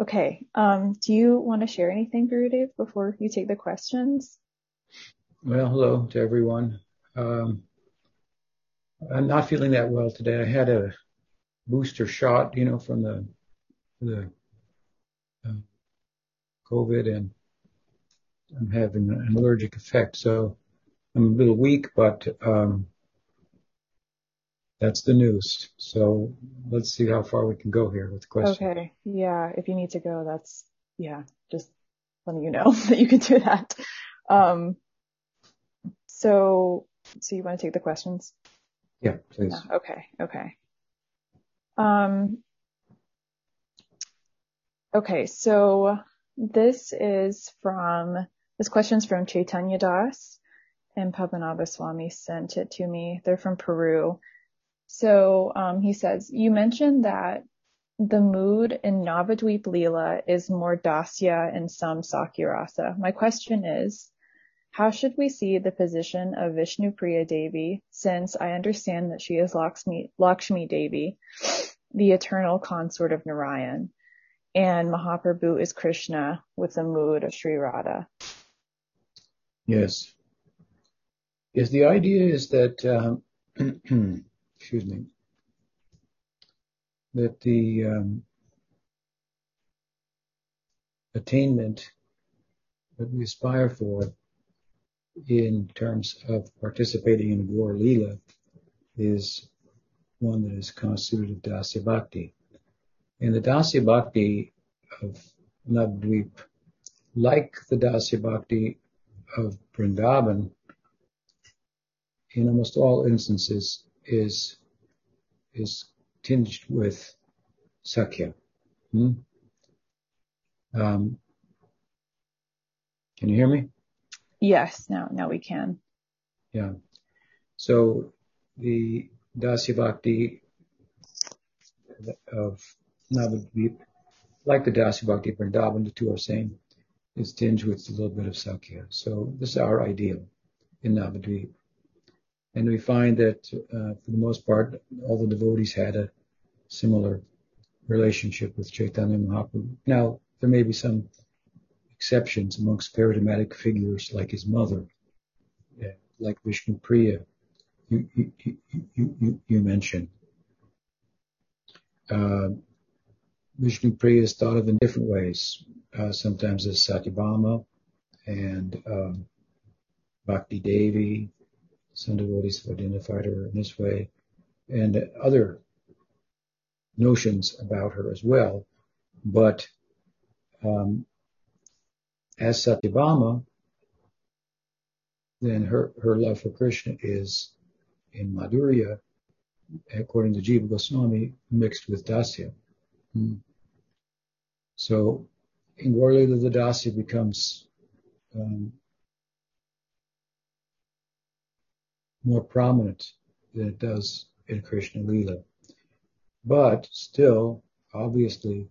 Okay. Um, do you want to share anything, Gurudev, before you take the questions? Well, hello to everyone. Um, I'm not feeling that well today. I had a booster shot, you know, from the the uh, COVID, and I'm having an allergic effect. So I'm a little weak, but um, that's the news. So let's see how far we can go here with the question. Okay. Yeah. If you need to go, that's, yeah, just letting you know that you can do that. Um, so, so you want to take the questions? Yeah, please. Yeah, okay. Okay. Um, okay. So this is from, this question's from Chaitanya Das and Padmanabha Swami sent it to me. They're from Peru. So um, he says, you mentioned that the mood in Navadvip Leela is more dasya and some Sakyarasa. My question is, how should we see the position of Vishnu Priya Devi, since I understand that she is Lakshmi, Lakshmi Devi, the eternal consort of Narayan, and Mahaprabhu is Krishna with the mood of Sri Radha? Yes. Yes, the idea is that um, excuse me, that the um, attainment that we aspire for in terms of participating in Gaur Leela is one that is constituted of Dasya Bhakti. And the Dasya Bhakti of Navadvip, like the Dasya Bhakti of Vrindavan, in almost all instances is is tinged with sakya. Hmm? Um, can you hear me? Yes, now now we can. Yeah. So the Dasya Bhakti of Navadvip, like the Dasya Bhakti of Vrindavan, the two are same, is tinged with a little bit of Sakya. So this is our ideal in Navadvip. And we find that uh, for the most part, all the devotees had a similar relationship with Chaitanya Mahaprabhu. Now, there may be some exceptions amongst paradigmatic figures like his mother, yeah, like Vishnu Priya, you, you, you, you, you mentioned. Uh, Vishnu Priya is thought of in different ways, uh, sometimes as Satyabhama and um, Bhakti Devi, some devotees have identified her in this way, and other notions about her as well. But um, as Satyabhama, then her, her love for Krishna is in Madhurya, according to Jiva Goswami, mixed with Dasya. Hmm. So in Gaur-Lila, the Dasya becomes um, more prominent than it does in Krishna Lila. But still, obviously,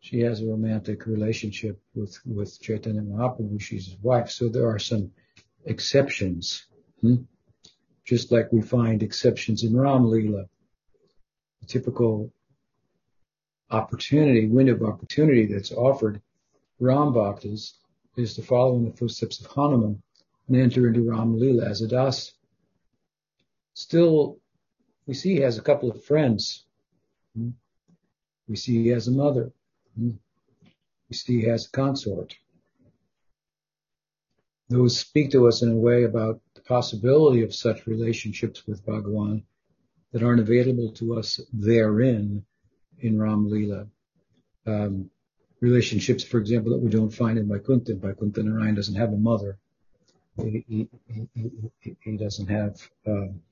she has a romantic relationship with, with Chaitanya Mahaprabhu. She's his wife. So there are some exceptions. Hmm? Just like we find exceptions in Ram Lila. The typical opportunity, window of opportunity that's offered Ram Bhaktas is to follow in the footsteps of Hanuman and enter into Ram Lila as a das still, we see he has a couple of friends. We see he has a mother. We see he has a consort. Those speak to us in a way about the possibility of such relationships with Bhagawan that aren't available to us therein in Ram Lila. Um, relationships, for example, that we don't find in Vaikuntha. Vaikuntha Narayan doesn't have a mother. He, he, he, he doesn't have um,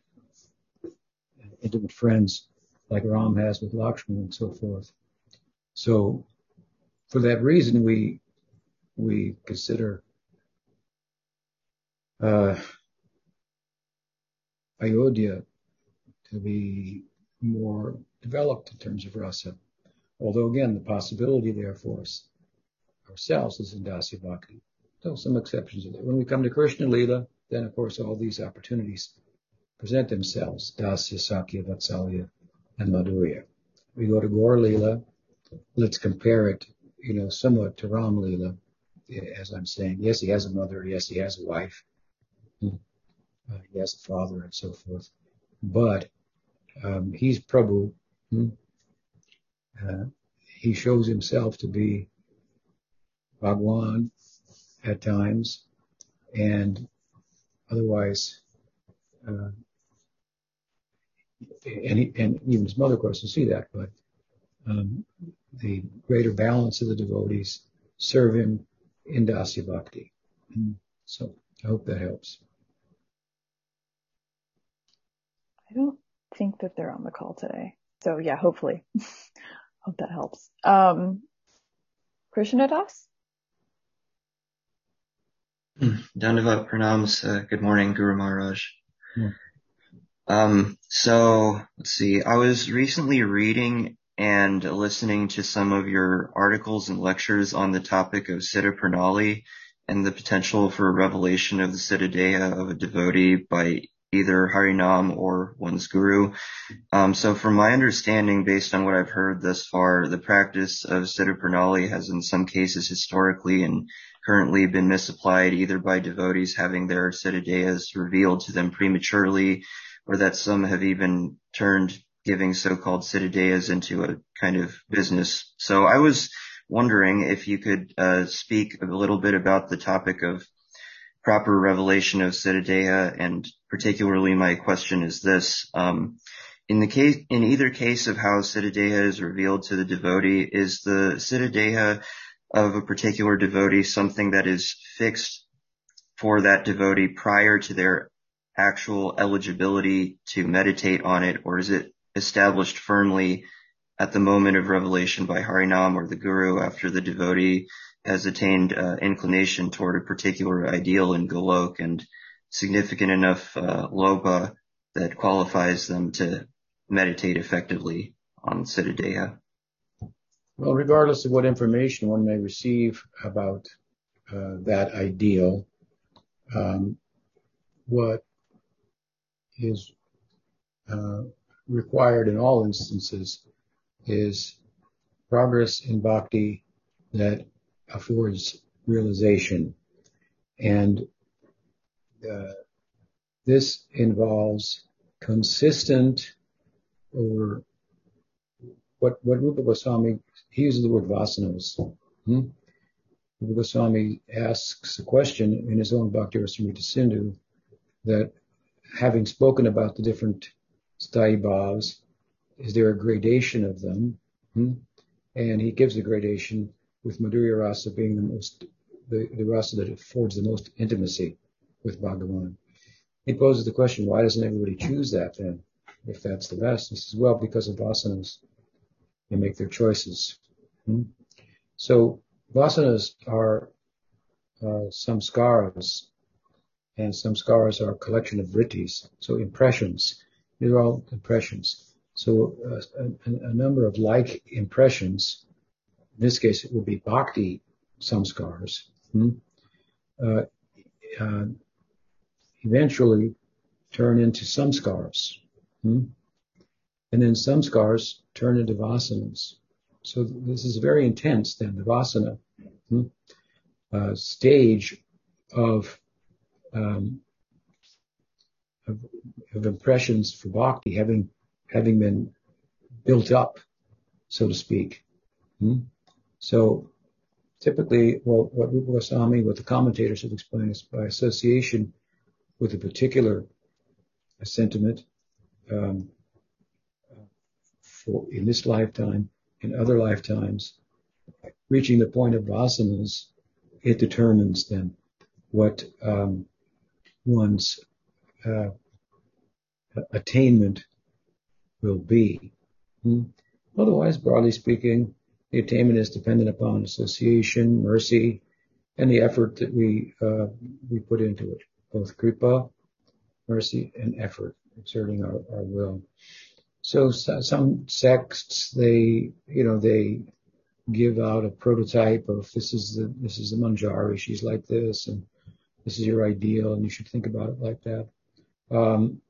intimate friends like Ram has with Lakshman and so forth. So for that reason, we, we consider, uh, Ayodhya to be more developed in terms of rasa. Although again, the possibility there for us ourselves is in Dasya Bhakti. So some exceptions are that. When we come to Krishna Lila, then of course all these opportunities present themselves, Dasya, Sakya, Vatsalya, and Madhurya. We go to Gaur. Let's compare it you know, somewhat to Ram as I'm saying. Yes, he has a mother. Yes, he has a wife. Hmm. Uh, he has a father and so forth. But um, he's Prabhu. Hmm? Uh, he shows himself to be Bhagwan at times, and otherwise, uh, and, he, and even his mother, of course, will see that. But um, the greater balance of the devotees serve him in Dasya Bhakti. And so I hope that helps. I don't think that they're on the call today. So yeah, hopefully. hope that helps. Um, Krishna Das? Dandavat pranams. Uh, good morning, Guru Maharaj. Yeah. Um, so let's see. I was recently reading and listening to some of your articles and lectures on the topic of Siddha Pranali and the potential for revelation of the Siddhadeha of a devotee by either Harinam or one's guru. Um, so from my understanding, based on what I've heard thus far, the practice of Siddha Pranali has in some cases historically and currently been misapplied either by devotees having their Siddhadehas revealed to them prematurely or that some have even turned giving so-called Siddhadehas into a kind of business. So I was wondering if you could uh, speak a little bit about the topic of proper revelation of Siddhadeha, and particularly my question is this. Um, in the case, in either case of how Siddhadeha is revealed to the devotee, is the Siddhadeha of a particular devotee something that is fixed for that devotee prior to their actual eligibility to meditate on it, or is it established firmly at the moment of revelation by Harinam or the Guru after the devotee has attained uh, inclination toward a particular ideal in Golok and significant enough uh, that qualifies them to meditate effectively on Siddhadeha. Well, regardless of what information one may receive about uh, that ideal, um, what is uh, required in all instances is progress in bhakti that affords realization. And uh, this involves consistent or what, what Rupa Goswami, he uses the word vasanas. Hmm? Rupa Goswami asks a question in his own Bhakti Rasamrita Sindhu that having spoken about the different bhavs, is there a gradation of them? Hmm? And he gives the gradation with Madhurya Rasa being the most, the, the rasa that affords the most intimacy with Bhagavan. He poses the question, why doesn't everybody choose that then, if that's the best? He says, well, because of vasanas. They make their choices. Hmm? So vasanas are uh, samskaras, and samskaras are a collection of vrittis, so impressions. These are all impressions. So uh, a, a, number of like impressions in this case, it would be bhakti samskars. Hmm? Uh, uh, eventually turn into samskars. Hmm? And then samskars turn into vasanas. So this is very intense then, the vasana hmm? uh, stage of, um, of, of impressions for bhakti having having been built up, so to speak. Hmm? So typically, well, what Rupa Goswami, what the commentators have explained is by association with a particular sentiment um, for in this lifetime, in other lifetimes, reaching the point of vasanas, it determines then what um, one's uh, attainment will be. Hmm? Otherwise, broadly speaking, the attainment is dependent upon association, mercy, and the effort that we uh, we put into it, both kripa, mercy, and effort, exerting our, our will. So, so some sects they you know they give out a prototype of this is the this is the manjari, she's like this, and this is your ideal, and you should think about it like that. Um,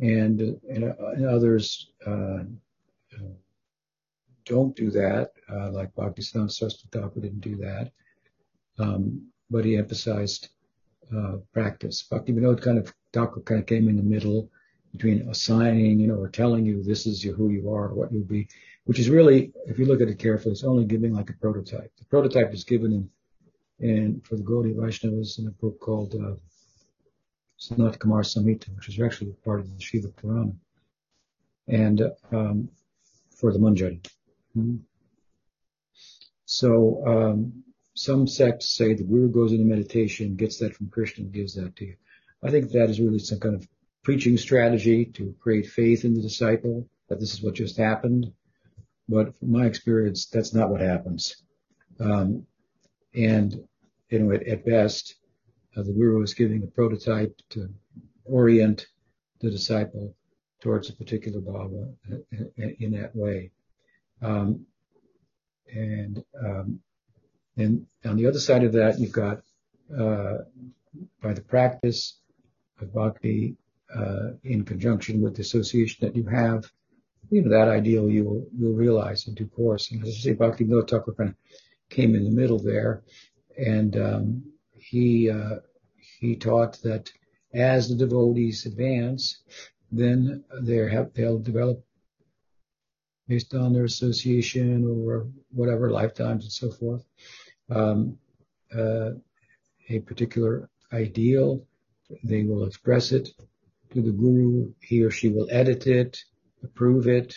and, and, and others uh, don't do that, uh, like Bhaktisiddhanta Saraswati Thakur didn't do that. Um, but he emphasized uh, practice. Bhakti Vinod kind of Thakur kind of came in the middle between assigning, you know, or telling you this is who you are, what you'll be, which is really, if you look at it carefully, it's only giving like a prototype. The prototype is given in, in for the Gaudiya Vaishnavas in a book called uh, Sanat Kumar Samhita, which is actually part of the Shiva Purana, and um, for the Manjari. Mm-hmm. So um, some sects say the guru goes into meditation, gets that from Krishna, and gives that to you. I think that is really some kind of preaching strategy to create faith in the disciple that this is what just happened. But from my experience, that's not what happens. Um, and you know, at, at best, uh, the guru is giving a prototype to orient the disciple towards a particular bhava in that way. Um, and um, and on the other side of that, you've got uh, by the practice of bhakti uh, in conjunction with the association that you have, you know, that ideal you will, you'll realize in due course. And as I say, Bhakti kind of came in the middle there. And, um, he, uh, he taught that as the devotees advance, then have, they'll develop based on their association or whatever lifetimes and so forth, um, uh, a particular ideal. They will express it to the guru. He or she will edit it, approve it,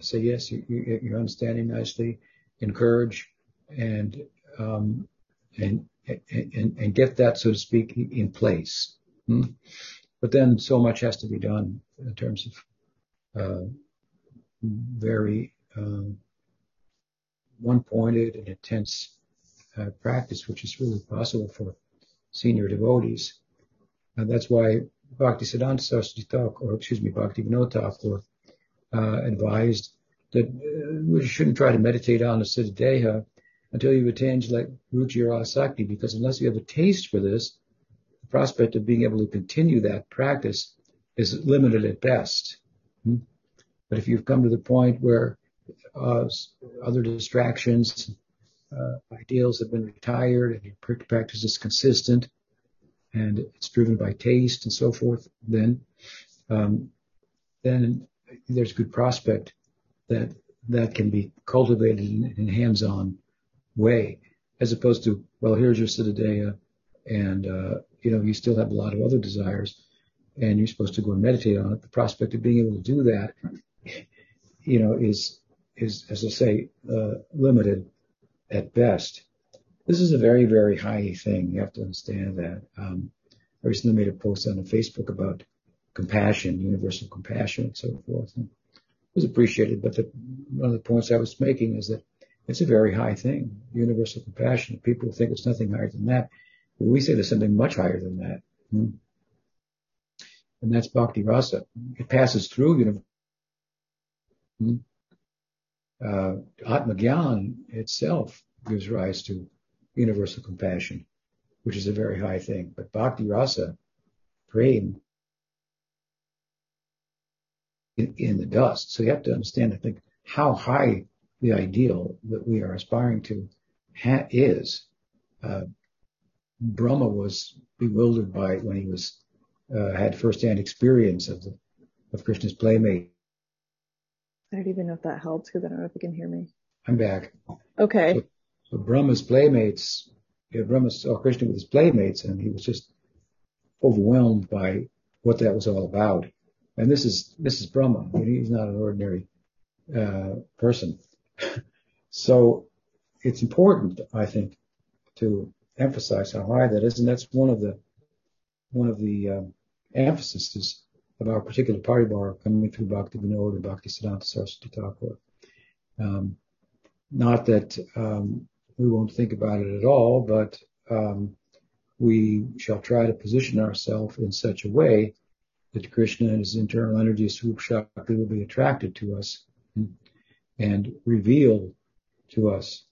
say yes, you, you, you're understanding nicely, encourage, and um, and, and and get that, so to speak, in place. Hmm? But then so much has to be done in terms of uh, very um, one-pointed and intense uh, practice, which is really possible for senior devotees. And that's why Bhaktisiddhanta Saraswati Thakur, or excuse me, Bhakti Vinod Thakur, uh, advised that uh, we shouldn't try to meditate on the Siddha Deha until you've attained like Ruchi or Asakti, because unless you have a taste for this, the prospect of being able to continue that practice is limited at best. Hmm? But if you've come to the point where uh, other distractions, uh, ideals have been retired and your practice is consistent, and it's driven by taste and so forth, then um, then there's good prospect that that can be cultivated in, in hands-on way, as opposed to well, here's your Siddha Deha, and uh, you know you still have a lot of other desires, and you're supposed to go and meditate on it. The prospect of being able to do that, you know, is is as I say uh, limited at best. This is a very, very high thing. You have to understand that. Um, I recently made a post on Facebook about compassion, universal compassion, and so forth. And it was appreciated, but the, one of the points I was making is that it's a very high thing, universal compassion. People think it's nothing higher than that. But we say there's something much higher than that. Hmm? And that's bhakti rasa. It passes through universal. Hmm? Uh, Atmagyan itself gives rise to universal compassion, which is a very high thing. But bhakti rasa, prem, in, in the dust. So you have to understand, I think, how high the ideal that we are aspiring to ha- is. Uh, Brahma was bewildered by it when he was uh, had first-hand experience of the of Krishna's playmate. I don't even know if that helps because I don't know if you can hear me. I'm back. Okay. So so Brahma's playmates, yeah, Brahma saw Krishna with his playmates and he was just overwhelmed by what that was all about. And this is, this is Brahma. He's not an ordinary, uh, person. So it's important, I think, to emphasize how high that is. And that's one of the, one of the, um, emphases of our particular paribar coming through Bhakti Vinod or Bhakti Siddhanta Saraswati Thakur. Um, not that um, we won't think about it at all, but um, we shall try to position ourselves in such a way that Krishna and his internal energy, Swarup Shakti, will be attracted to us and reveal to us,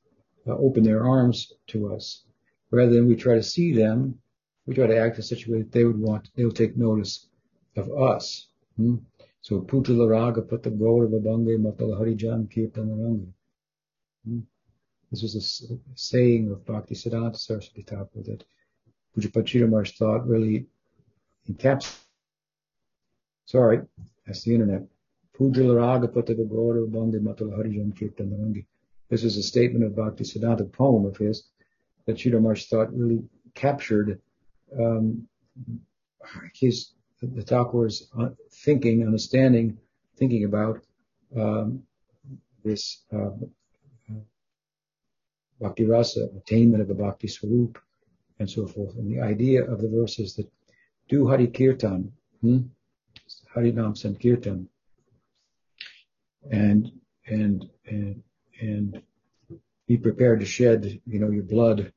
uh, open their arms to us. Rather than we try to see them, we try to act in such a way that they would want, they will take notice of us. Hmm? So Pujala Raga Pata Gaurava Bange Matala Harijan Kirtanarangi. Hmm? This was a saying of Bhakti Siddhanta Saraswati Thakur that Pujapad Chiramar's thought really encapsulates. Sorry, that's the internet. This is a statement of Bhakti Siddhanta poem of his that Chiramar's thought really captured um, his the Thakur's uh, thinking, understanding, thinking about um, this uh, bhakti rasa, attainment of the bhakti swarup, and so forth. And the idea of the verses that do Hari Kirtan, hmm? Hari Nam Sankirtan, and and and and be prepared to shed, you know, your blood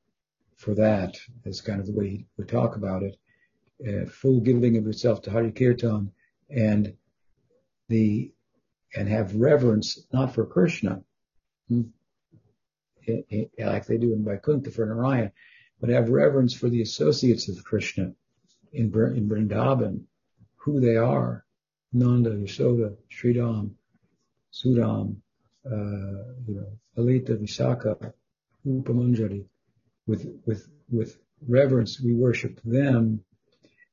for that. Is kind of the way we talk about it. Uh, full giving of yourself to Hari Kirtan, and the and have reverence not for Krishna, hmm? like they do in Vaikuntha for Narayan, but have reverence for the associates of Krishna in, in Vrindavan, who they are, Nanda, Yashoda, Sridham, Sudam, uh, you know, Lalita, Visakha, Rupa Manjari. With, with, with reverence, we worship them,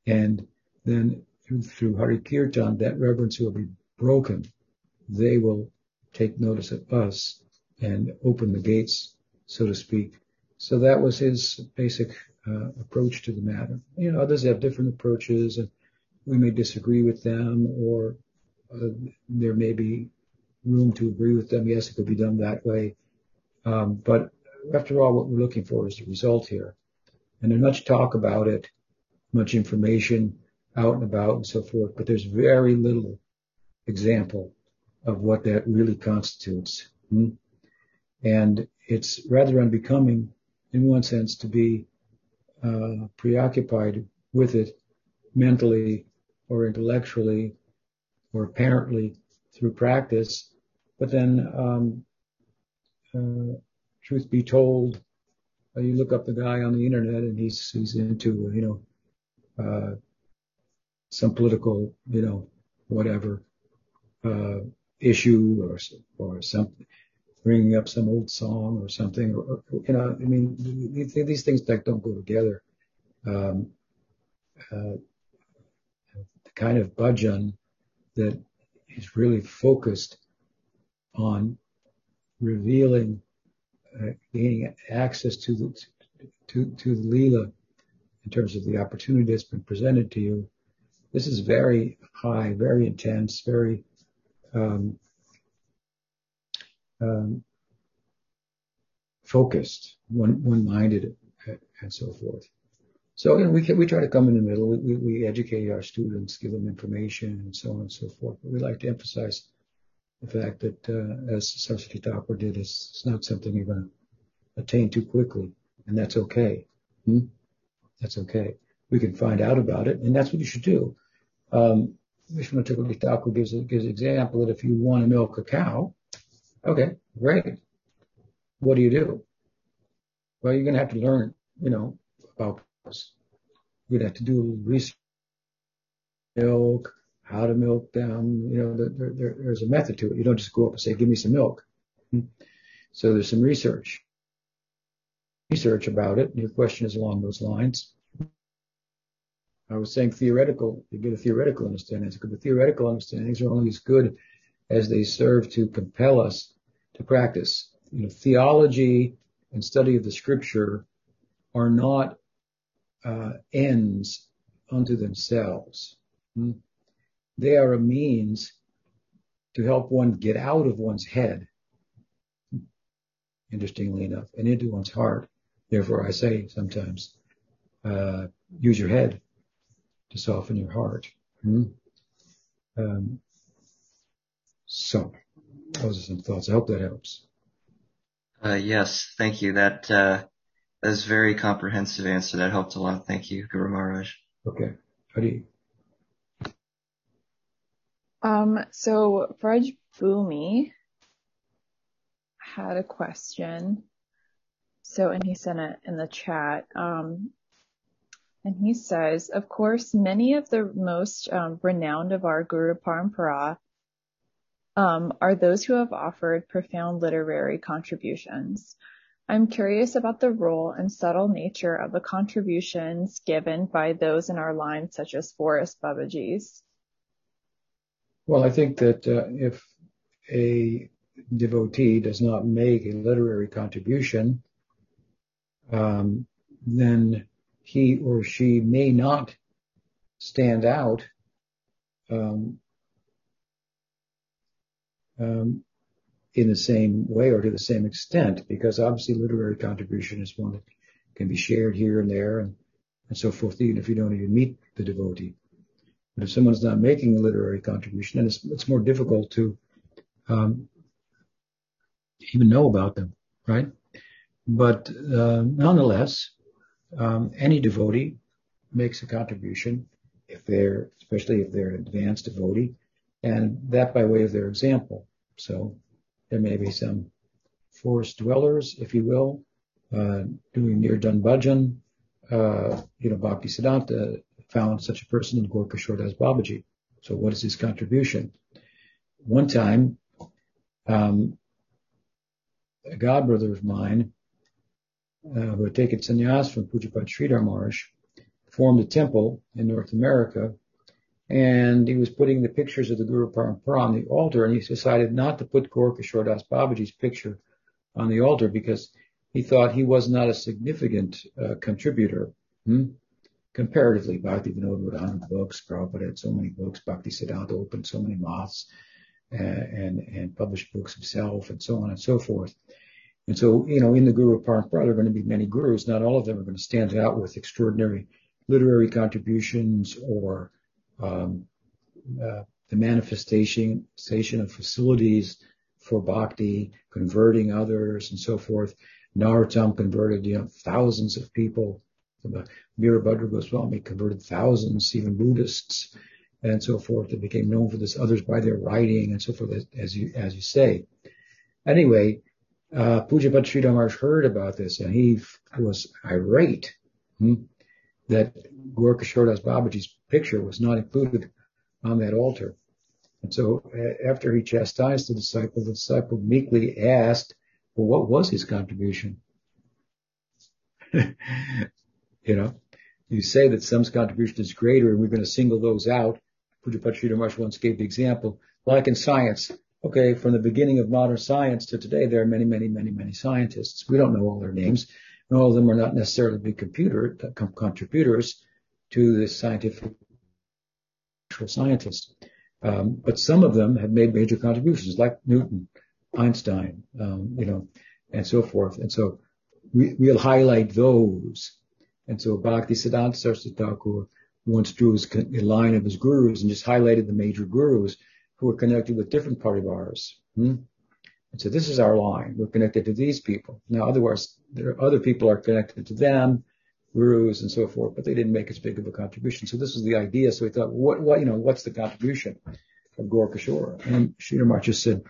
and then through, Hari Kirtan, that reverence will be broken. They will take notice of us and open the gates, so to speak. So that was his basic uh, approach to the matter. You know, others have different approaches, and we may disagree with them, or uh, there may be room to agree with them. Yes, it could be done that way. Um, but after all, what we're looking for is the result here. And there's much talk about it, much information out and about and so forth, but there's very little example of what that really constitutes. Hmm? And it's rather unbecoming in one sense to be uh, preoccupied with it mentally or intellectually or apparently through practice. But then, um, uh, truth be told, uh, you look up the guy on the internet and he's, he's into, you know, uh, some political, you know, whatever, uh, issue or, or something bringing up some old song or something, or, you know, I mean, these things like don't go together. Um, uh, the kind of bhajan that is really focused on revealing, uh, gaining access to the to to the lila in terms of the opportunity that's been presented to you. This is very high, very intense, very um, um, focused, one one minded, and so forth. So you know, we can, we try to come in the middle. We, we educate our students, give them information, and so on and so forth. But we like to emphasize the fact that, uh, as Saraswati Thakur did, it's, it's not something you're going to attain too quickly, and that's okay. Hmm? That's okay. We can find out about it, and that's what you should do. Um, Vishwanath Thakur gives, gives an example that if you want to milk a cow, Okay, great. What do you do? Well, you're going to have to learn, you know, about this. You're going to have to do research, milk, how to milk them. You know, there, there, there's a method to it. You don't just go up and say, give me some milk. So there's some research, research about it. Your question is along those lines. I was saying theoretical, you get a theoretical understanding. Because the theoretical understandings are only as good as they serve to compel us to practice. You know, theology and study of the scripture are not uh, ends unto themselves. Hmm? They are a means to help one get out of one's head, interestingly enough, and into one's heart. Therefore, I say sometimes, uh, use your head to soften your heart. Hmm? Um, so those are some thoughts. I hope that helps. Uh, yes, thank you. That uh, that's very comprehensive answer. That helped a lot. Thank you, Guru Maharaj. Okay. Hari. Um, so Braj Boomy had a question. So, and he sent it in the chat. Um, and he says, of course, many of the most um, renowned of our Guru Parampara um, are those who have offered profound literary contributions. I'm curious about the role and subtle nature of the contributions given by those in our line, such as Forrest Babaji's. Well, I think that uh, if a devotee does not make a literary contribution, um, then he or she may not stand out um, um, in the same way or to the same extent, because obviously literary contribution is one that can be shared here and there and, and so forth, even if you don't even meet the devotee. But if someone's not making a literary contribution, then it's, it's more difficult to um, even know about them, right? But uh, nonetheless, um, any devotee makes a contribution if they're, especially if they're an advanced devotee, and that by way of their example. So there may be some forest dwellers, if you will, uh, doing nirjan bhajan. Uh, you know, Bhakti Siddhanta found such a person in Das Babaji. So what is his contribution? One time, um, a godbrother of mine, uh, who had taken sannyas from Pujapat Sridhar Maharaj, formed a temple in North America and he was putting the pictures of the Guru Parampara on the altar, and he decided not to put Das Babaji's picture on the altar because he thought he was not a significant uh, contributor. Hmm? Comparatively, Bhakti Vinod 100 books, Prabhupada had so many books, Bhakti Siddhanta opened so many maths, uh, and, and published books himself, and so on and so forth. And so, you know, in the Guru Parampara, there are going to be many gurus. Not all of them are going to stand out with extraordinary literary contributions or um, uh, the manifestation of facilities for bhakti, converting others, and so forth. Narottam converted, you know, thousands of people. Virabhadra Goswami converted thousands, even Buddhists, and so forth. They became known for this, others by their writing, and so forth, as you as you say. Anyway, uh, Pujapat Sridhar heard about this, and he was irate. Hmm? that Gaura Kishore Das Babaji's picture was not included on that altar. And so after he chastised the disciple, the disciple meekly asked, well, what was his contribution? you know, you say that some's contribution is greater and we're going to single those out. Pujapat Sridhar once gave the example, like in science. Okay, from the beginning of modern science to today, there are many, many, many, many scientists. We don't know all their names and all of them are not necessarily big computer contributors to the scientific scientists. Um, but some of them have made major contributions, like Newton, Einstein, um, you know, and so forth. And so we, will highlight those. And so Bhakti Siddhanta Saraswati Thakur once drew his, a line of his gurus and just highlighted the major gurus who were connected with different parivars. Hmm? And so this is our line. We're connected to these people. Now, otherwise, there are other people are connected to them, gurus and so forth, but they didn't make as big of a contribution. So this was the idea. So we thought, what, what, you know, what's the contribution of Gaura Kishore? And Sridhar just said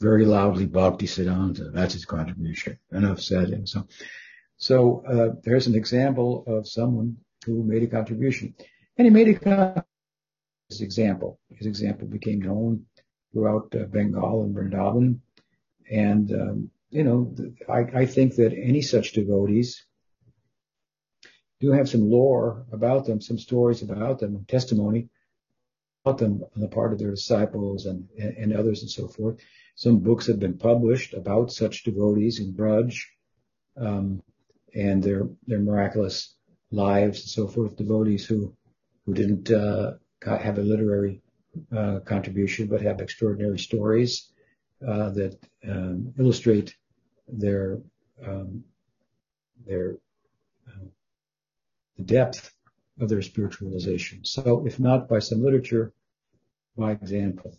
very loudly, Bhakti Siddhanta. That's his contribution. Enough said. And so, so, uh, there's an example of someone who made a contribution and he made a his example. His example became known throughout uh, Bengal and Vrindavan and, um, you know, I, I think that any such devotees do have some lore about them, some stories about them, testimony about them on the part of their disciples and, and others and so forth. Some books have been published about such devotees in Braj, um, and their, their miraculous lives and so forth, devotees who, who didn't, uh, have a literary, uh, contribution, but have extraordinary stories uh, that um, illustrate their um, their uh, the depth of their spiritualization. So, if not by some literature, by example,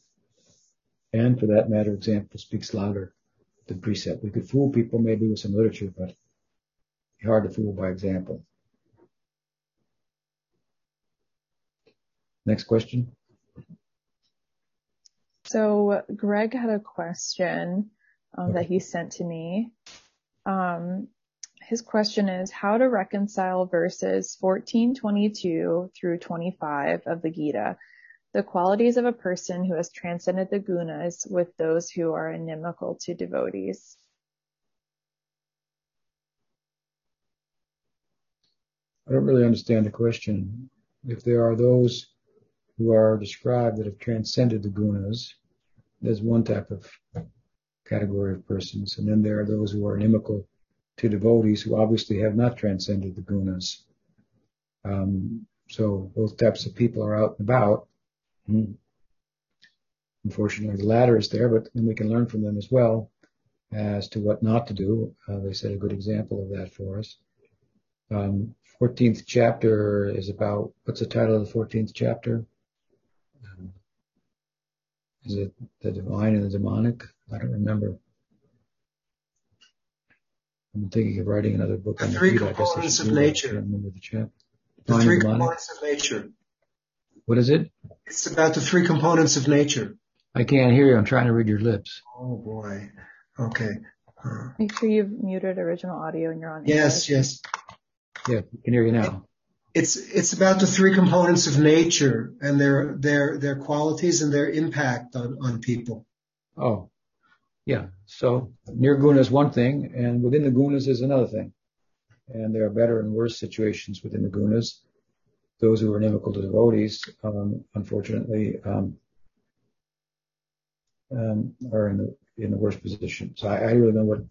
and for that matter, example speaks louder than precept. We could fool people maybe with some literature, but hard to fool by example. Next question. So Greg had a question um, that he sent to me. Um, his question is how to reconcile verses 1422 through 25 of the Gita. the qualities of a person who has transcended the gunas with those who are inimical to devotees. I don't really understand the question. If there are those who are described that have transcended the gunas, there's one type of category of persons. And then there are those who are inimical to devotees who obviously have not transcended the gunas. Um, so both types of people are out and about. Hmm. Unfortunately, the latter is there, but then we can learn from them as well as to what not to do. Uh, they set a good example of that for us. Um, 14th chapter is about, what's the title of the 14th chapter? Um, is it the divine and the demonic? I don't remember. I'm thinking of writing another book on the on three the components of nature. I remember the chapter. The three demonic. components of nature. What is it? It's about the three components of nature. I can't hear you. I'm trying to read your lips. Oh boy. Okay. Uh, Make sure you've muted original audio and you're on. yes, English. yes. Yeah, I can hear you now. It's it's about the three components of nature and their their their qualities and their impact on on people. Oh, yeah. So nirguna is one thing, and within the gunas is another thing. And there are better and worse situations within the gunas. Those who are inimical to devotees, um, unfortunately, um, um, are in the in the worst position. So I, I really don't know what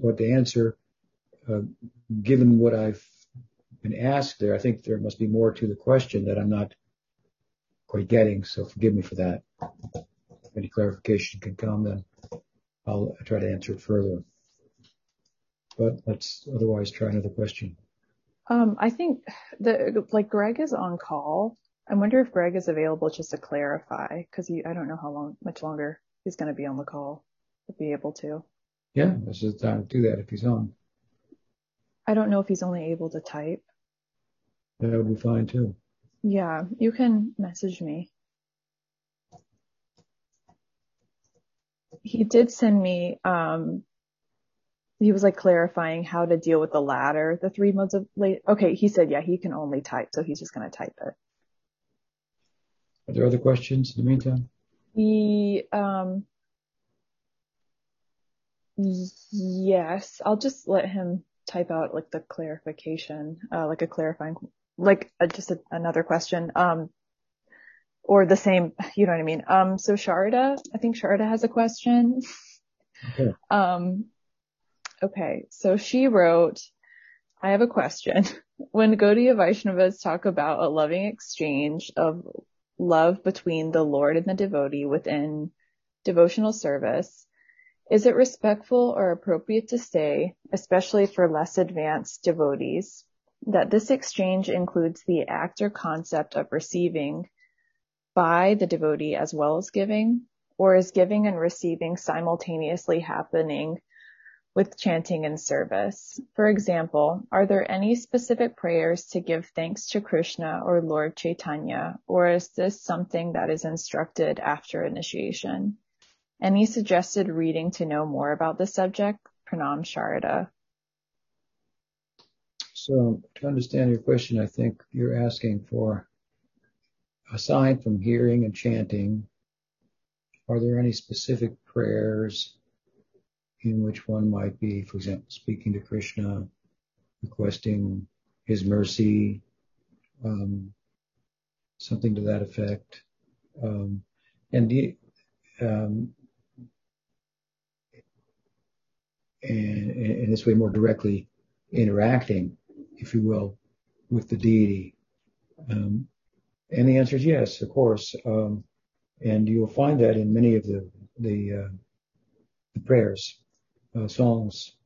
what to answer. Uh, given what I've been asked there, I think there must be more to the question that I'm not quite getting. So forgive me for that. If any clarification can come, then I'll try to answer it further. But let's otherwise try another question. Um, I think the like Greg is on call. I wonder if Greg is available just to clarify because I don't know how long, much longer he's going to be on the call to be able to. Yeah, this is the time to do that if he's on. I don't know if he's only able to type. That would be fine too. Yeah, you can message me. He did send me, um, he was like clarifying how to deal with the latter, the three modes of late. Okay, he said, yeah, he can only type, so he's just going to type it. Are there other questions in the meantime? He, um, yes, I'll just let him type out like the clarification, uh, like a clarifying, like uh, just a, another question, um, or the same, you know what I mean? Um, so Sharda, I think Sharda has a question. Okay. Um, okay. So she wrote, I have a question. When Gaudiya Vaishnavas talk about a loving exchange of love between the Lord and the devotee within devotional service, is it respectful or appropriate to say, especially for less advanced devotees, that this exchange includes the act or concept of receiving by the devotee as well as giving, or is giving and receiving simultaneously happening with chanting and service? For example, are there any specific prayers to give thanks to Krishna or Lord Chaitanya, or is this something that is instructed after initiation? Any suggested reading to know more about the subject? Pranam Sharada. So to understand your question, I think you're asking for, aside from hearing and chanting, are there any specific prayers in which one might be, for example, speaking to Krishna, requesting his mercy, um, something to that effect, um, and the, um, and in this way more directly interacting, if you will, with the deity. Um, and the answer is yes, of course. Um, and you'll find that in many of the the, uh, the prayers, uh, songs.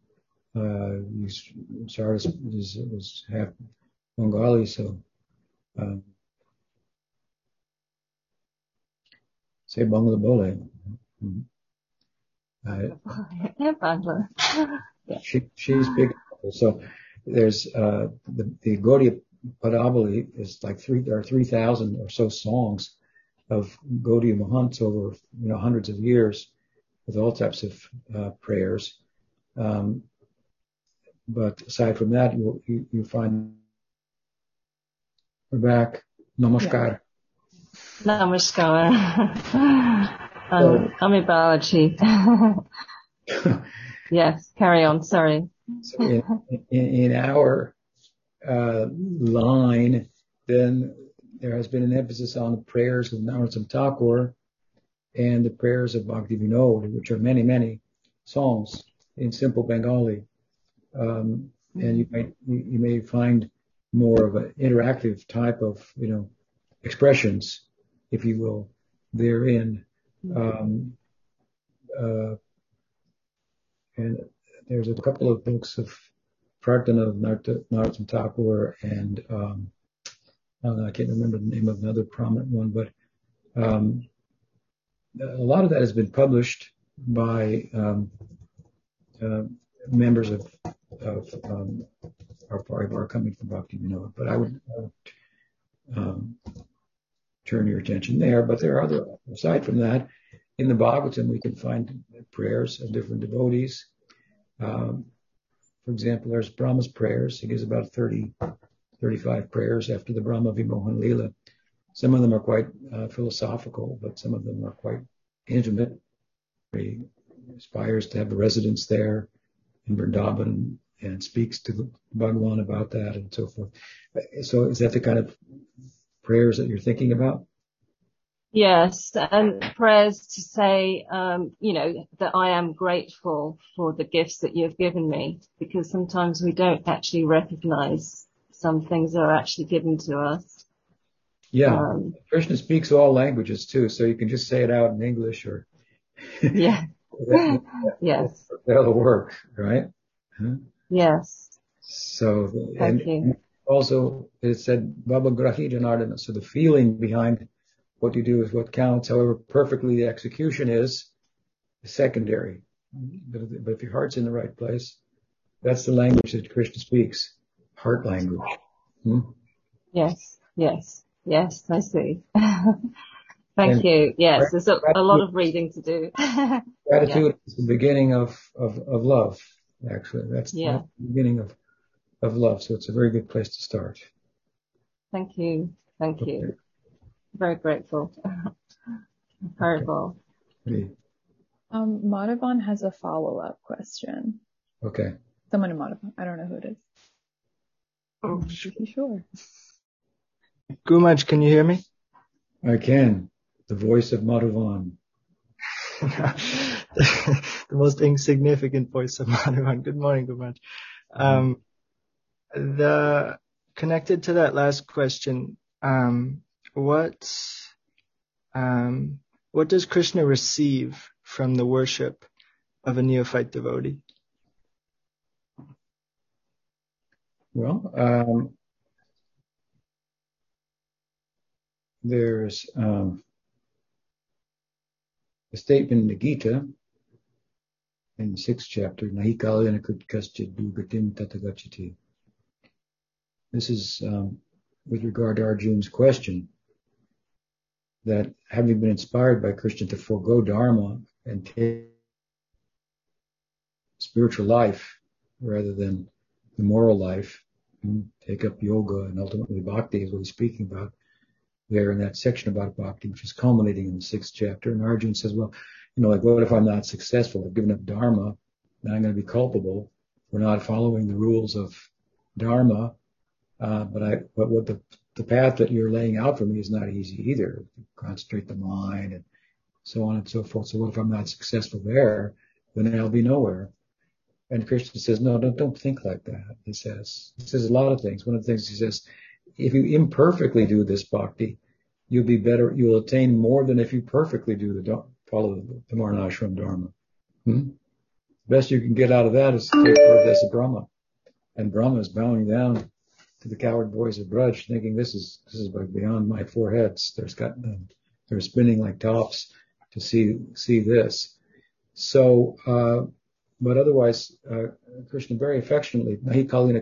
Uh, Sardis is, is half Bengali, so um, say Bangla Bole. Mm-hmm. Uh, she, she's big. So there's uh, the, the Gaudiya Padavali is like three there are three thousand or so songs of Gaudiya Mahants over you know hundreds of years with all types of uh, prayers. Um, but aside from that, you, you, you find we're back. Namaskar. Namaskar. um, I'm biology. yes, carry on. Sorry. So in, in, in our uh, line, then there has been an emphasis on the prayers of Narottam Thakur and the prayers of Bhakti Vinod, which are many, many songs in simple Bengali. Um, and you might, you, you may find more of an interactive type of, you know, expressions, if you will, therein. Um, uh, and there's a couple of books of Prarthana of Narottam Thakur and um, I can't remember the name of another prominent one, but um, a lot of that has been published by um, uh, members of, of um, our are coming from Bhakti Vinod. But I would, I would um, turn your attention there. But there are other, aside from that, in the Bhagavatam, we can find prayers of different devotees. Um, for example, there's Brahma's prayers. He gives about 30, 35 prayers after the Brahma Vimohan Lila. Some of them are quite uh, philosophical, but some of them are quite intimate. He aspires to have a residence there in Vrindavan and speaks to the Bhagwan about that and so forth. So is that the kind of prayers that you're thinking about? Yes, and prayers to say, um, you know, that I am grateful for the gifts that you've given me, because sometimes we don't actually recognize some things that are actually given to us. Yeah, um, Krishna speaks all languages too, so you can just say it out in English or. yeah. that, yes. That'll work, right? Huh? Yes. So, Thank and, you. Also it said Bhava Grahi Janardana. So the feeling behind what you do is what counts. However perfectly the execution is, is secondary. But if, but if your heart's in the right place, that's the language that Krishna speaks. Heart language. Hmm? Yes, yes, yes, I see. Thank and you. Yes, there's a, a, lot of reading to do. gratitude yeah. is the beginning of, of, of love, actually. That's yeah. the beginning of, of love. So it's a very good place to start. Thank you. Thank okay. you. Very grateful. Very well. Um, Madhavan has a follow-up question. Okay. Someone in Madhavan. I don't know who it is. Oh, sure. Gumaj, can you hear me? I can. The voice of Madhavan. the most insignificant voice of Madhavan. Good morning, Gumaj. Um, the connected to that last question, um, what um, what does Krishna receive from the worship of a neophyte devotee? Well, um, there's um, a statement in the Gita in the sixth chapter, Nahi kalyana kaschid dugatim tatagachati. This is um, with regard to Arjun's question that having been inspired by Krishna to forego dharma and take spiritual life rather than the moral life, take up yoga and ultimately bhakti is what he's speaking about there in that section about bhakti, which is culminating in the sixth chapter. And Arjun says, well, you know, like what if I'm not successful? I've given up dharma and I'm going to be culpable for not following the rules of dharma. Uh, but I, but what the the path that you're laying out for me is not easy either. Concentrate the mind and so on and so forth. So what if I'm not successful there? Then I'll be nowhere. And Krishna says, no, don't, don't think like that. He says, he says a lot of things. One of the things he says, if you imperfectly do this bhakti, you'll be better, you'll attain more than if you perfectly do the, follow the, the Varnashram Dharma. Hmm? Best you can get out of that is to take as a Brahma. And Brahma is bowing down to the coward boys of Braj, thinking this is this is beyond my four heads. There's got they're spinning like tops to see see this. So, uh, but otherwise, uh, Krishna very affectionately, Nahi Kalina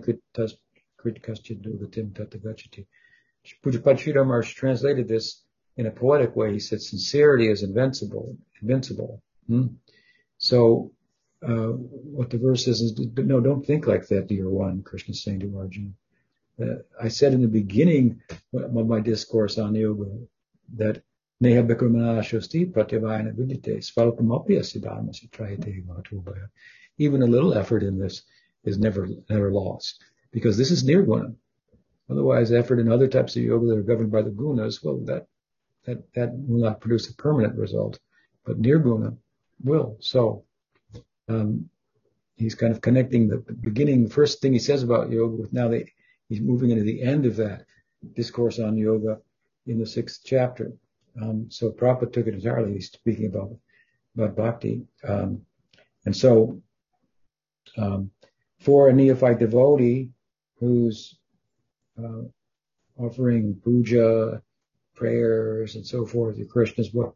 Sridhar translated this in a poetic way. He said, sincerity is invincible, invincible. Hmm? So, uh, what the verse says is, no, don't think like that, dear one, Krishna is saying to Arjuna. Uh, I said in the beginning of my discourse on yoga that neha bikramana pratyavayana vidite svalpamapya siddhama sitrayate matubhaya. Even a little effort in this is never, never lost because this is nirguna. Otherwise, effort in other types of yoga that are governed by the gunas, well, that, that, that will not produce a permanent result, but nirguna will. So, um, he's kind of connecting the beginning, the first thing he says about yoga with now the, he's moving into the end of that discourse on yoga in the sixth chapter. Um, so Prabhupada took it entirely. He's speaking about, about bhakti. Um, and so, um, for a neophyte devotee who's uh, offering puja, prayers, and so forth to Krishna's what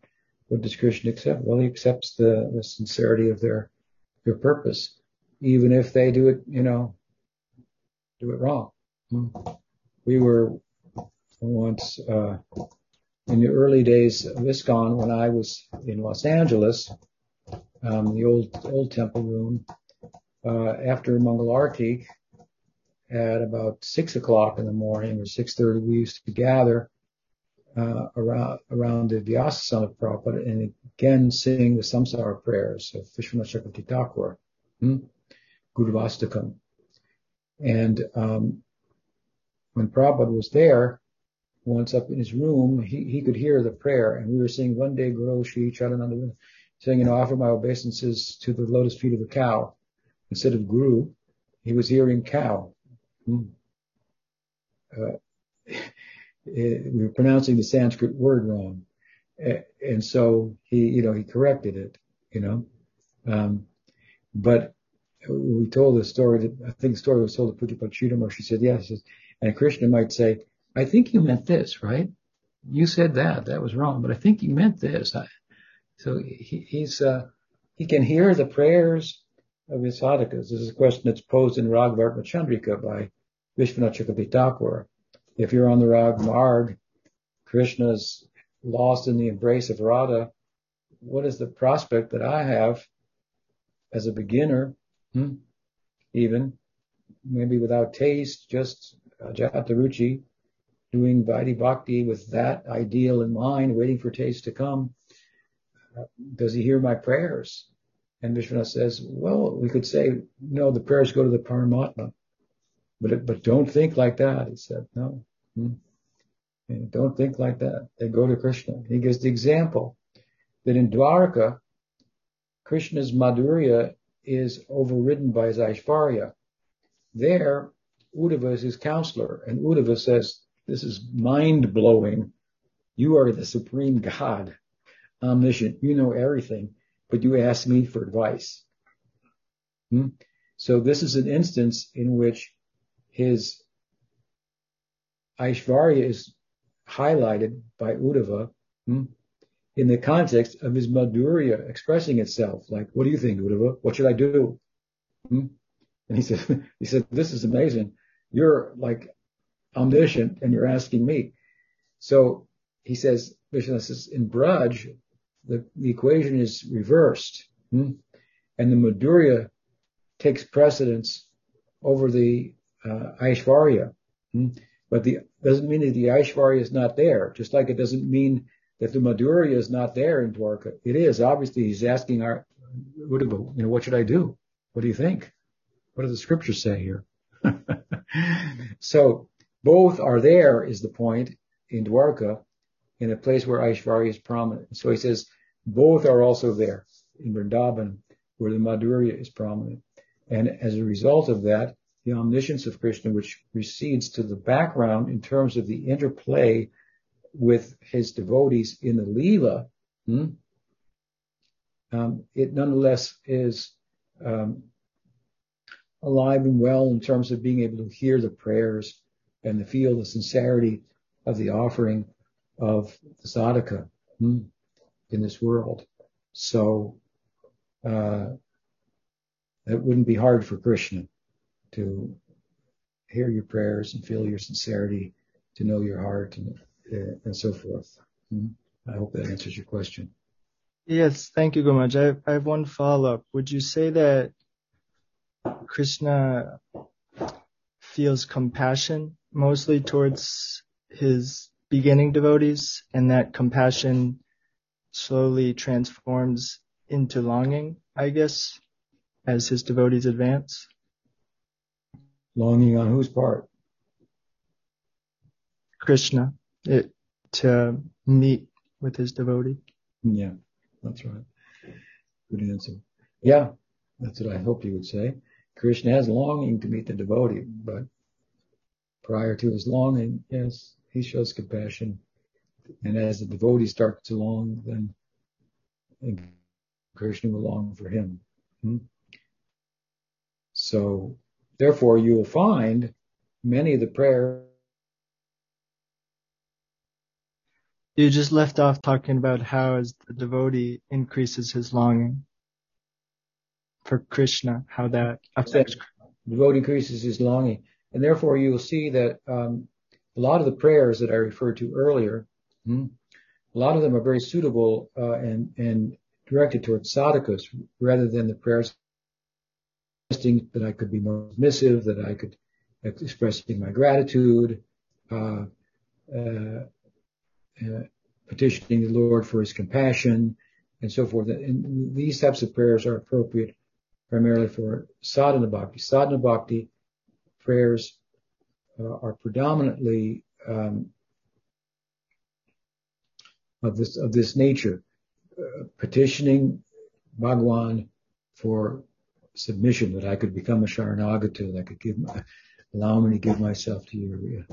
what does Krishna accept? Well, he accepts the, the sincerity of their their purpose, even if they do it, you know, do it wrong. Hmm. We were once uh, in the early days of ISKCON when I was in Los Angeles, um, the old old temple room. Uh, after Mangalarti, at about six o'clock in the morning or six thirty, we used to gather uh, around around the Vyasa of Prabhupada and again sing the Samsara prayers of Vishwanath Chakravarti Thakur, hmm? Guruvastakam. And um, when Prabhupada was there, once up in his room, he, he could hear the prayer, and we were saying one day Guru Shri Charananda saying, you know, offer my obeisances to the lotus feet of a cow. Instead of Guru, he was hearing cow. Hmm. Uh, we were pronouncing the Sanskrit word wrong. And so he, you know, he corrected it, you know. Um, but we told the story that I think the story was told to Putipachita where she said, yes. And Krishna might say, I think you meant this, right? You said that. That was wrong, but I think you meant this. So he, he's, uh, he can hear the prayers of his sadhakas. This is a question that's posed in Ragavartma Chandrika by Vishwanath Chakravarti Thakur. If you're on the Rag Marg, Krishna's lost in the embrace of Radha. What is the prospect that I have as a beginner, hmm, even maybe without taste, just jataruchi, doing Vaidhi Bhakti with that ideal in mind, waiting for taste to come? Does he hear my prayers? And Vishwanath says, well, we could say, no, the prayers go to the Paramatma. But, but don't think like that. He said, no. Hmm. Don't think like that. They go to Krishna. He gives the example that in Dwarka, Krishna's Madhurya is overridden by his Aishvarya. There, Uddhava is his counselor, and Uddhava says, this is mind blowing. You are the supreme God, omniscient. You know everything, but you ask me for advice. Hmm? So this is an instance in which his Aishvarya is highlighted by Uddhava hmm, in the context of his Madhurya expressing itself. Like, what do you think, Uddhava? What should I do? Hmm? And he said, he said, this is amazing. You're like omniscient and you're asking me. So he says, Vishnu says, in Braj, the, the equation is reversed. Hmm? And the Madhurya takes precedence over the uh. Hmm? But the doesn't mean that the Aishvarya is not there, just like it doesn't mean that the Madhurya is not there in Dwarka. It is. Obviously, he's asking our, you know, what should I do? What do you think? What do the scriptures say here? So both are there is the point in Dwarka, in a place where Aishvarya is prominent. So he says both are also there in Vrindavan, where the Madhurya is prominent. And as a result of that, the omniscience of Krishna, which recedes to the background in terms of the interplay with his devotees in the Leela, hmm, um, it nonetheless is um, alive and well in terms of being able to hear the prayers and to feel the sincerity of the offering of the sadhaka hmm, in this world. So uh, it wouldn't be hard for Krishna to hear your prayers and feel your sincerity, to know your heart and, uh, and so forth. Hmm? I hope that answers your question. Yes, thank you, Gurumaj. I I have one follow-up. Would you say that Krishna feels compassion mostly towards his beginning devotees and that compassion slowly transforms into longing, I guess, as his devotees advance. Longing on whose part? Krishna, it, to meet with his devotee. Yeah, that's right. Good answer. Yeah, that's what I hoped you would say. Krishna has longing to meet the devotee, but prior to his longing, yes, he shows compassion. And as the devotee starts to long, then Krishna will long for him. Hmm? So, therefore, you will find many of the prayers. You just left off talking about how as the devotee increases his longing for Krishna, how that affects. The devotee increases his longing. And therefore you will see that um, a lot of the prayers that I referred to earlier, hmm, a lot of them are very suitable uh, and, and directed towards sadhakas rather than the prayers that I could be more submissive, that I could express my gratitude, uh, uh, uh, petitioning the Lord for his compassion, and so forth. And these types of prayers are appropriate primarily for sadhana bhakti. Sadhana bhakti prayers uh, are predominantly um, of this of this nature, uh, petitioning Bhagwan for submission that I could become a Sharanagata, that I could give my, allow me to give myself to you,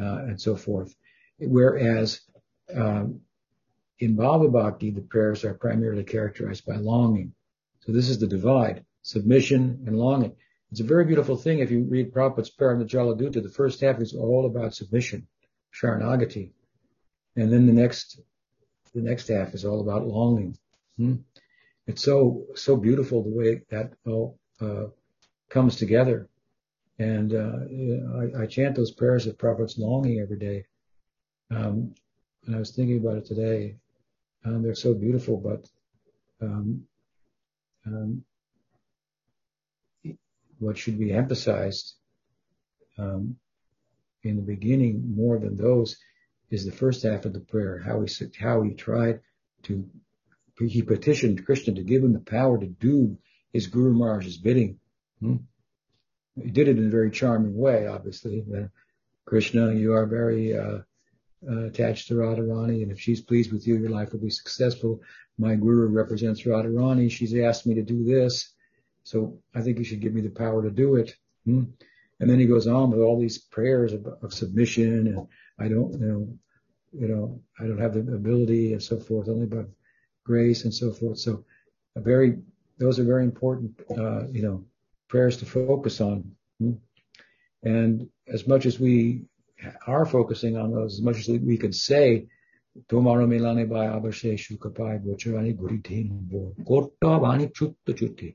uh, and so forth. Whereas um, in Bhava Bhakti, the prayers are primarily characterized by longing. So this is the divide: submission and longing. It's a very beautiful thing if you read Prabhupada's Paramajala Dutta. The first half is all about submission, Sharanagati. And then the next, the next half is all about longing. Hmm? It's so, so beautiful the way that all, uh, comes together. And, uh, I, I, chant those prayers of Prabhupada's longing every day. Um, and I was thinking about it today. Um, they're so beautiful, but, um, um, what should be emphasized um, in the beginning more than those is the first half of the prayer, how he how he tried to he petitioned Krishna to give him the power to do his Guru Maharaj's bidding. Hmm? He did it in a very charming way, obviously. Uh, Krishna, you are very uh, uh, attached to Radharani, and if she's pleased with you, your life will be successful. My Guru represents Radharani. She's asked me to do this. So I think you should give me the power to do it. Hmm? And then he goes on with all these prayers of, of submission and I don't, you know, you know, I don't have the ability and so forth, only by grace and so forth. So a very, those are very important, uh, you know, prayers to focus on. Hmm? And as much as we are focusing on those, as much as we can say, milane by abashe shukapai bochurani guritin bo. Korta vani chutta chutti.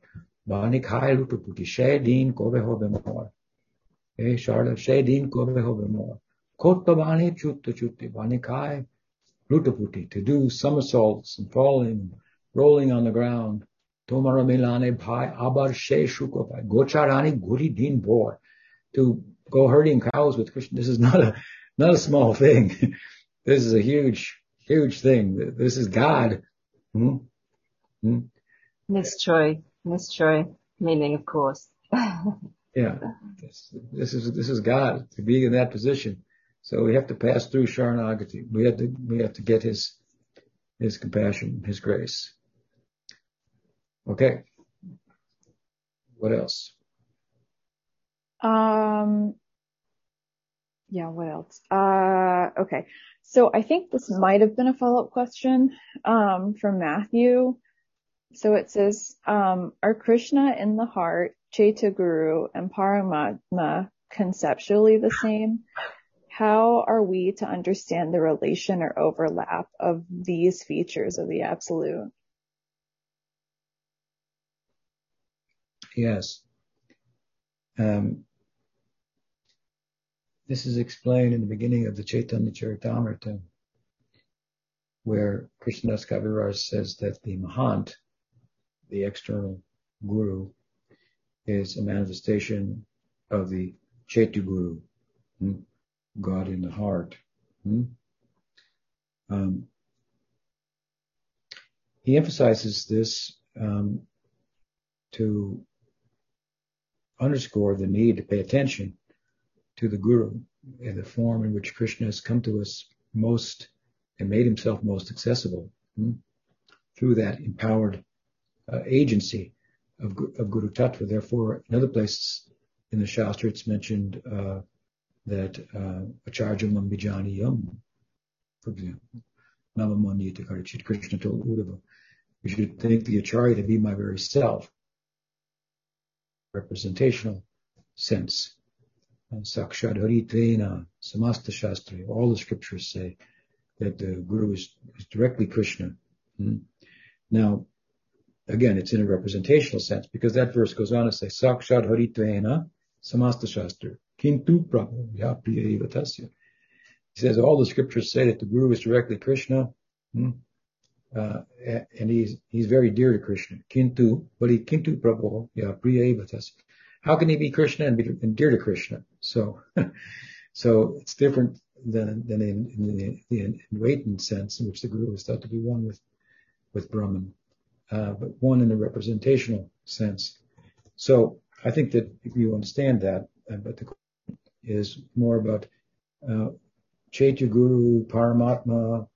To do somersaults and falling, rolling on the ground. Bhai abar sheshukopai. Gocharani guri din bor. To go herding cows with Krishna. This is not a, not a small thing. this is a huge, huge thing. This is God. Hmm? Hmm? Troy. Mystery, meaning of course. yeah. This, this, is, this is God to be in that position. So we have to pass through Sharanagati. We have to, we have to get his, his compassion, his grace. Okay. What else? Um, yeah, what else? Uh, okay. So I think this might have been a follow-up question, um, from Matthew. So it says, um, are Krishna in the heart, Chaitya Guru, and Paramatma conceptually the same? How are we to understand the relation or overlap of these features of the Absolute? Yes. Um, this is explained in the beginning of the Chaitanya Charitamrita, where Krishnadas Kaviraj says that the Mahant, the external guru is a manifestation of the Chaitya Guru, hmm? God in the heart. Hmm? Um, he emphasizes this um, to underscore the need to pay attention to the Guru in the form in which Krishna has come to us most and made himself most accessible hmm, through that empowered agency of, of Guru Tattva. Therefore, in other places in the Shastra, it's mentioned uh, that uh, Acharya Mambijani Yam, for example, Namamaniyata Karachit, Krishna told Uddhava, you should think the Acharya to be my very self. Representational sense. Sakshad Haritvena, Samasta Shastri, all the scriptures say that the Guru is, is directly Krishna. Hmm? Now, again, it's in a representational sense because that verse goes on to say, Sakshad Haritvena, Samasta Shastri, Kintu Prabhu, Yapriya Tasya. He says all the scriptures say that the Guru is directly Krishna. Hmm? Uh, and he's he's very dear to Krishna. Kintu, but he kintu Prabhu, yeah, priya evatas. How can he be Krishna and be and dear to Krishna? So, so it's different than than in, in the, the latent sense in which the Guru is thought to be one with with Brahman, uh, but one in the representational sense. So I think that you understand that, uh, but the question is more about uh, Chaitya Guru, Paramatma,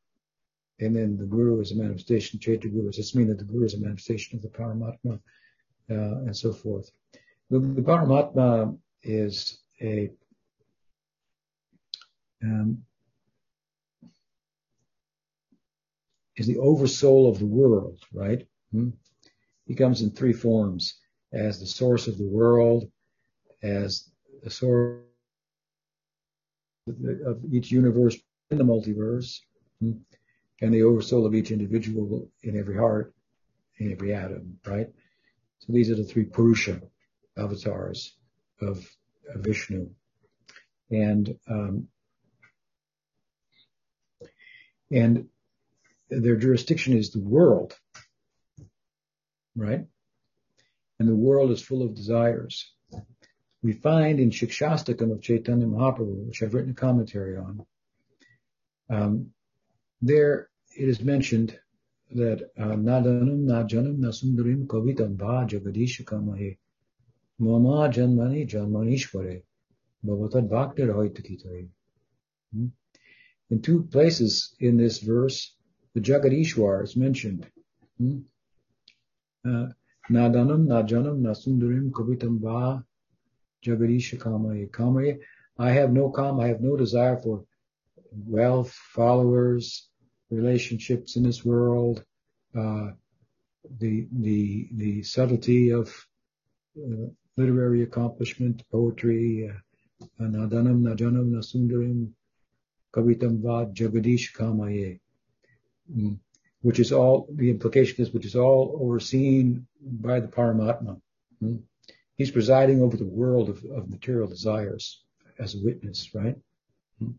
and then the Guru is a manifestation, Chaitya Guru. Does this mean that the Guru is a manifestation of the Paramatma, uh, and so forth? The, the Paramatma is a um, is the oversoul of the world, right? Hmm? He comes in three forms: as the source of the world, as the source of each universe in the multiverse, hmm? and the oversoul of each individual in every heart, in every atom, right? So these are the three Purusha avatars of, of Vishnu. And, um, and their jurisdiction is the world, right? And the world is full of desires. We find in Shikshastakam of Chaitanya Mahaprabhu, which I've written a commentary on, um, there it is mentioned that uh, nadanam najanam nasundarim kavitam va jagadishakamahe mama janmani janmanishware bhavatad bhaktir hoitakitare. Hmm? In two places in this verse, the Jagadishwar is mentioned. Hmm? Uh, nadanam najanam nasundarim kavitam va jagadishakamahe kamahe. I have no kam, I have no desire for wealth, followers, relationships in this world, uh, the the the subtlety of uh, literary accomplishment, poetry, uh, nadanam najanam nasundarim kavitam vad jagadish kamaye, mm, which is all the implication is which is all overseen by the Paramatma. Mm. He's presiding over the world of, of material desires as a witness, right? Mm.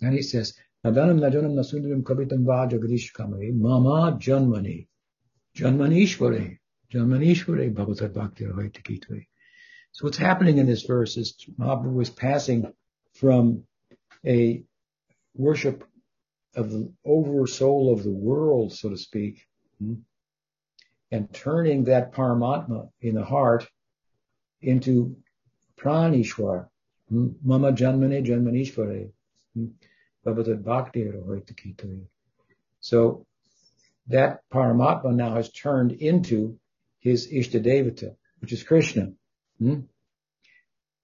And he says, Nadanam najanam nasundaram kavitam va jagadish kamare mama janmani. Janmanishware. Janmanishware bhavatat bhakti. So what's happening in this verse is Mahaprabhu is passing from a worship of the over soul of the world, so to speak, and turning that paramatma in the heart into pranishwar, mama janmane janmanishware. Hmm, so that Paramatma now has turned into his Ishtadevata, which is Krishna.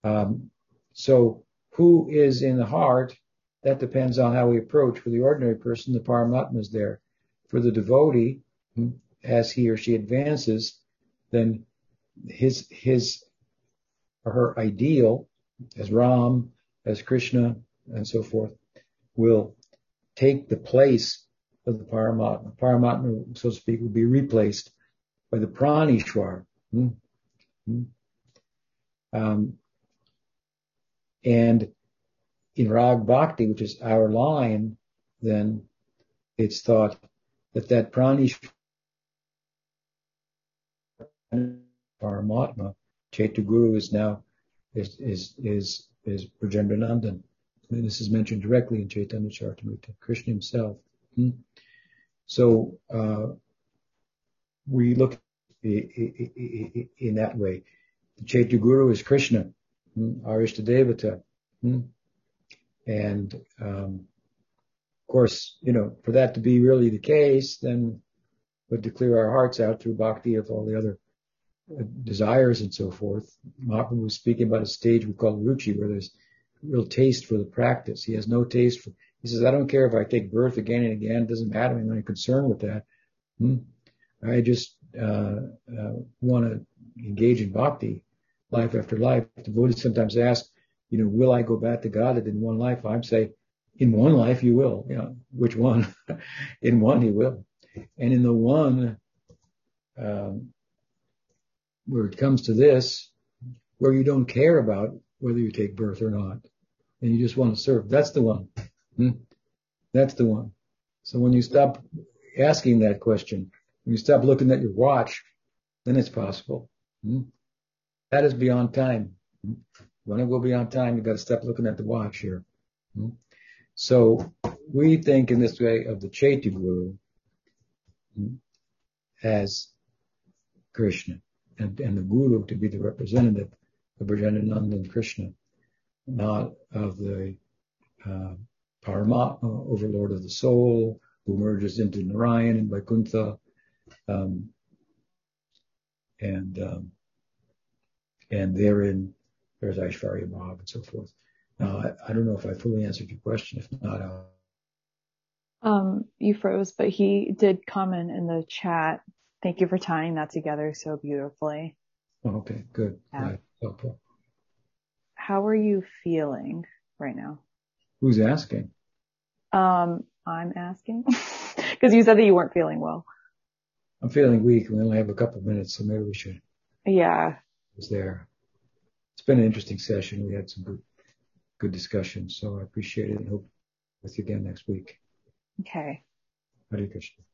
Um, so who is in the heart? That depends on how we approach. For the ordinary person, the Paramatma is there. For the devotee, as he or she advances, then his his or her ideal as Ram, as Krishna, and so forth, will take the place of the Paramatma. Paramatma, so to speak, will be replaced by the Pranishwar. Hmm? Hmm? Um, and in Rag Bhakti, which is our line, then it's thought that that Pranishwar Paramatma, Chaitya Guru is now is is is is this is mentioned directly in Chaitanya Charitamrita, Krishna himself. Hmm? So uh, we look in that way. The Chaitya Guru is Krishna, hmm? our Devata. And um, of course, you know, for that to be really the case, then but to clear our hearts out through bhakti of all the other uh, desires and so forth. Mahaprabhu was speaking about a stage we call ruchi, where there's real taste for the practice. He has no taste for, he says, I don't care if I take birth again and again. It doesn't matter. I'm not concerned with that. Hmm? I just, uh, uh, want to engage in bhakti life after life. The Devotees sometimes ask, you know, will I go back to God in one life? I'd say, in one life you will. Know, which one? in one you will. And in the one, um, where it comes to this, where you don't care about whether you take birth or not, and you just want to serve, that's the one. Hmm? That's the one. So when you stop asking that question, when you stop looking at your watch, then it's possible. Hmm? That is beyond time. Hmm? When it will be on time, you got to stop looking at the watch here. Hmm? So we think in this way of the Chaitya Guru as Krishna and, and the Guru to be the representative of Brajanananda and Krishna, not of the uh, Paramatma, overlord of the soul, who merges into Narayan and Vaikuntha, um, and um, and therein there's Aishvarya Bhav and so forth. Now, I, I, don't know if I fully answered your question. If not, I'll um, you froze, but he did comment in the chat. Thank you for tying that together so beautifully. Oh, okay, good. Yeah. helpful. How are you feeling right now? Who's asking? Um, I'm asking because you said that you weren't feeling well. I'm feeling weak. We only have a couple minutes, so maybe we should. Yeah. Is there? It's been an interesting session. We had some good, good discussion, so I appreciate it and hope with you again next week. Okay. Hare Krishna.